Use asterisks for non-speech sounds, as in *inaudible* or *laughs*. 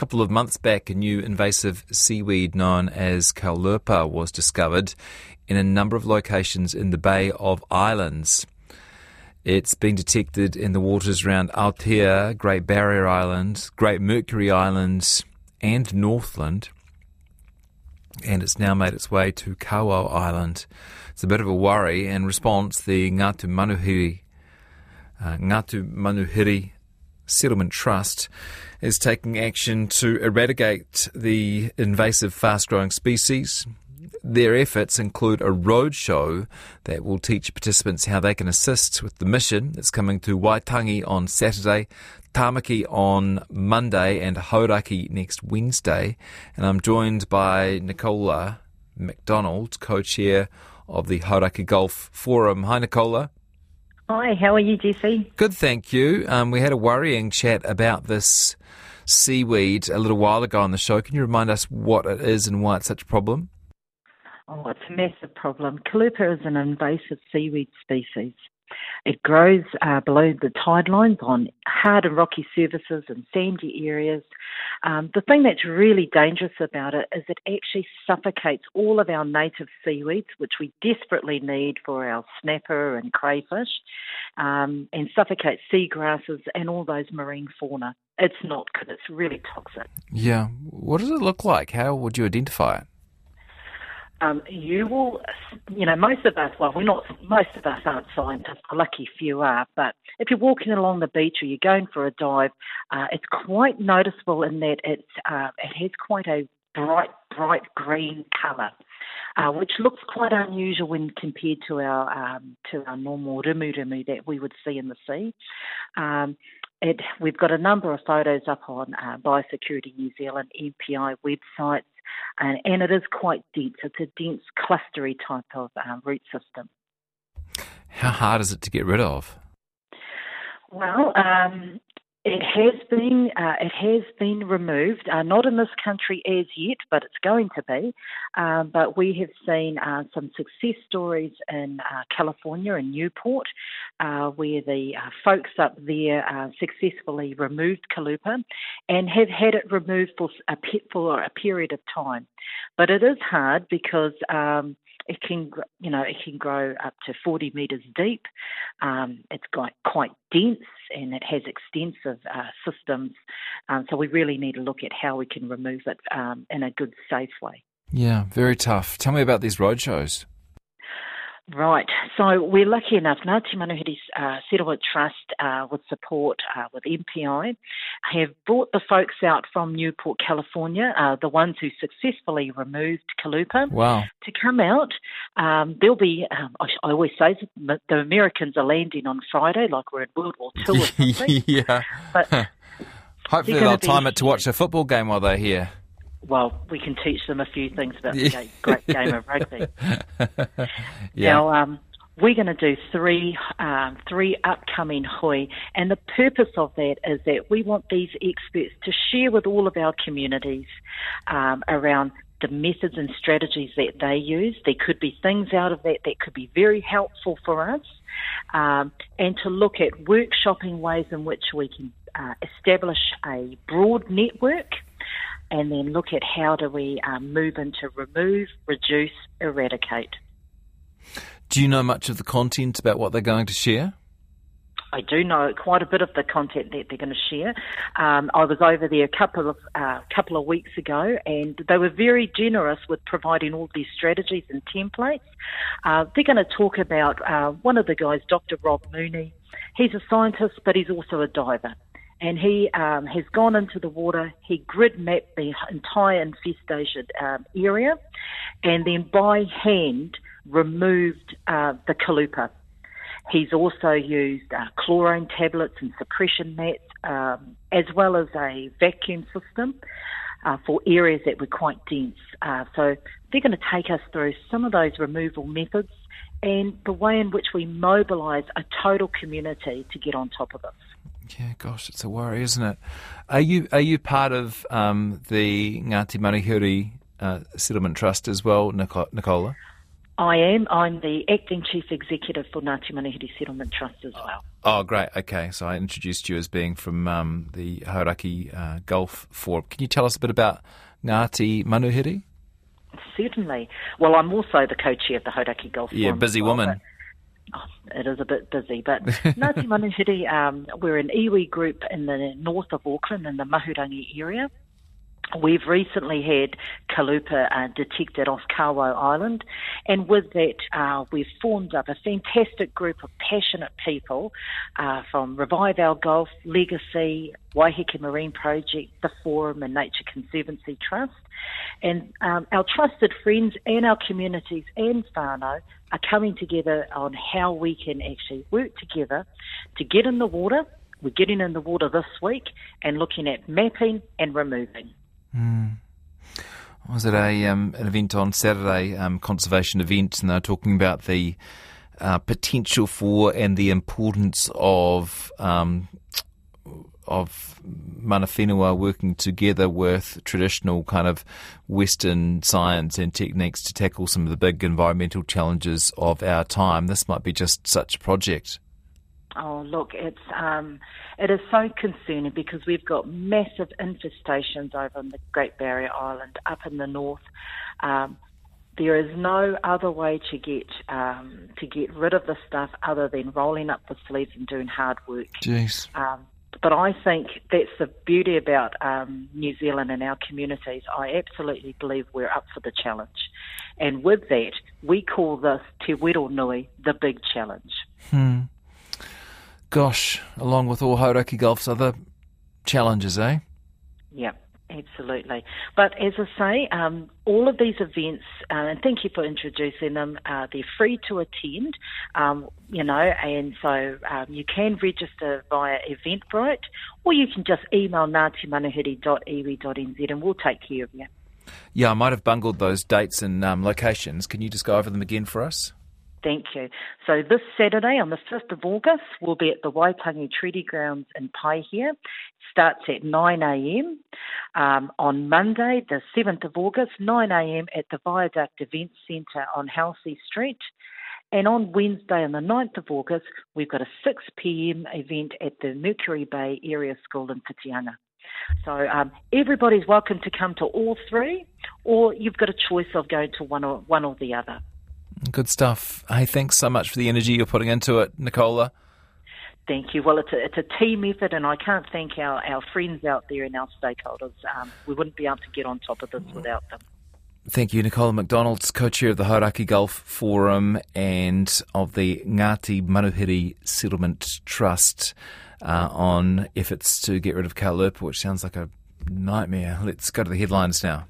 couple of months back, a new invasive seaweed known as Caulerpa was discovered in a number of locations in the Bay of Islands. It's been detected in the waters around Aotea, Great Barrier Island, Great Mercury Islands, and Northland. And it's now made its way to Kawau Island. It's a bit of a worry. In response, the Ngāti Manuhiri, uh, Ngāti Manuhiri Settlement Trust is taking action to eradicate the invasive fast growing species. Their efforts include a roadshow that will teach participants how they can assist with the mission. It's coming to Waitangi on Saturday, Tamaki on Monday, and Hauraki next Wednesday. And I'm joined by Nicola McDonald, co chair of the Hauraki Gulf Forum. Hi, Nicola. Hi, how are you, Jesse? Good, thank you. Um, we had a worrying chat about this seaweed a little while ago on the show. Can you remind us what it is and why it's such a problem? Oh, it's a massive problem. Caulerpa is an invasive seaweed species. It grows uh, below the tide lines on hard and rocky surfaces and sandy areas. Um, the thing that's really dangerous about it is it actually suffocates all of our native seaweeds, which we desperately need for our snapper and crayfish, um, and suffocates seagrasses and all those marine fauna. It's not good, it's really toxic. Yeah. What does it look like? How would you identify it? Um, you will, you know, most of us, well, we're not, most of us aren't scientists, a lucky few are, but if you're walking along the beach or you're going for a dive, uh, it's quite noticeable in that it's, uh, it has quite a bright, bright green colour. Uh, which looks quite unusual when compared to our um, to our normal rimu rimu that we would see in the sea. Um, it, we've got a number of photos up on uh, Biosecurity New Zealand MPI websites and, and it is quite dense. It's a dense, clustery type of um, root system. How hard is it to get rid of? Well, um, it has been uh, it has been removed, uh, not in this country as yet, but it's going to be. Um, but we have seen uh, some success stories in uh, California and Newport, uh, where the uh, folks up there successfully removed Caulerpa, and have had it removed for a, for a period of time. But it is hard because um, it can, you know, it can grow up to 40 metres deep. Um, it's got quite dense and it has extensive uh, systems. Um, so we really need to look at how we can remove it um, in a good, safe way. Yeah, very tough. Tell me about these roadshows. Right. So we're lucky enough, Ngāti Manuhiri uh, Settlement Trust, uh, with support uh, with MPI, have brought the folks out from Newport, California, uh, the ones who successfully removed Caulerpa, wow. to come out. Um, there'll be, um, I, I, always say, the Americans are landing on Friday, like we're in World War II or *laughs* something. yeah. But *laughs* Hopefully they'll time it to watch a football game while they're here well, we can teach them a few things about the *laughs* great game of rugby. yeah. Now, um, we're going to do three um, three upcoming hui, and the purpose of that is that we want these experts to share with all of our communities um, around the methods and strategies that they use. There could be things out of that that could be very helpful for us, um, and to look at workshopping ways in which we can uh, establish a broad network and then look at how do we um, move into remove, reduce, eradicate. Do you know much of the content about what they're going to share? I do know quite a bit of the content that they're going to share. Um, I was over there a couple of uh, couple of weeks ago, and they were very generous with providing all these strategies and templates. Uh, they're going to talk about uh, one of the guys, Dr. Rob Mooney. He's a scientist, but he's also a diver and he um, has gone into the water. He grid mapped the entire infestation um, area, and then by hand removed uh, the Caulerpa. He's also used uh, chlorine tablets and suppression mats, um, as well as a vacuum system uh, for areas that were quite dense. Uh, so they're going to take us through some of those removal methods and the way in which we mobilise a total community to get on top of this. Yeah, gosh, it's a worry, isn't it? Are you are you part of um, the Ngāti Manuhiri uh, Settlement Trust as well, Nicola? I am. I'm the acting chief executive for Ngāti Manuhiri Settlement Trust as well. Oh, great. Okay, so I introduced you as being from um, the Hauraki uh, Gulf Forum. Can you tell us a bit about Ngāti Manuhiri? Certainly. Well, I'm also the co-chair of the Hauraki Gulf yeah, Forum. Yeah, busy well, woman. Oh, it is a bit busy, but *laughs* Ngāti Manuhiri, um, we're an iwi group in the north of Auckland in the Mahurangi area. We've recently had Caulerpa uh, detected off Kawau Island, and with that, uh, we've formed up a fantastic group of passionate people uh, from Revive Our Gulf, Legacy, Waiheke Marine Project, the Forum, and Nature Conservancy Trust. And um, our trusted friends and our communities and whānau are coming together on how we can actually work together to get in the water. We're getting in the water this week and looking at mapping and removing. Mm. Was it a um, an event on Saturday, um, conservation event, and they're talking about the uh, potential for and the importance of um, of mana whenua working together with traditional kind of Western science and techniques to tackle some of the big environmental challenges of our time. This might be just such a project. Oh, look, it's um, it is so concerning because we've got massive infestations over in the Great Barrier Island, up in the north. Um, there is no other way to get um, to get rid of the stuff other than rolling up the sleeves and doing hard work. Jeez. Um, but I think that's the beauty about um, New Zealand and our communities. I absolutely believe we're up for the challenge. And with that, we call this Te Wero Nui the big challenge. Hmm. Gosh, along with all Hauraki Gulf's other challenges, eh? Yeah, absolutely. But as I say, um, all of these events, uh, and thank you for introducing them, uh, they're free to attend, um, you know, and so um, you can register via Eventbrite or you can just email ngatimanuhiri.iwi.nz and we'll take care of you. Yeah, I might have bungled those dates and um, locations. Can you just go over them again for us? Thank you. So this Saturday on the 5th of August, we'll be at the Waitangi Treaty Grounds in Paihia. It starts at 9am. Um, on Monday, the 7th of August, 9am at the Viaduct Event Centre on Halsey Street. And on Wednesday, on the 9th of August, we've got a 6pm event at the Mercury Bay Area School in Whitianga. So um, everybody's welcome to come to all three, or you've got a choice of going to one or one or the other. Good stuff. Hey, thanks so much for the energy you're putting into it, Nicola. Thank you. Well, it's a, it's a team effort, and I can't thank our, our friends out there and our stakeholders. Um, we wouldn't be able to get on top of this without them. Thank you, Nicola McDonald, co-chair of the Hauraki Gulf Forum and of the Ngāti Manuhiri Settlement Trust uh, on efforts to get rid of Caulerpa, which sounds like a nightmare. Let's go to the headlines now.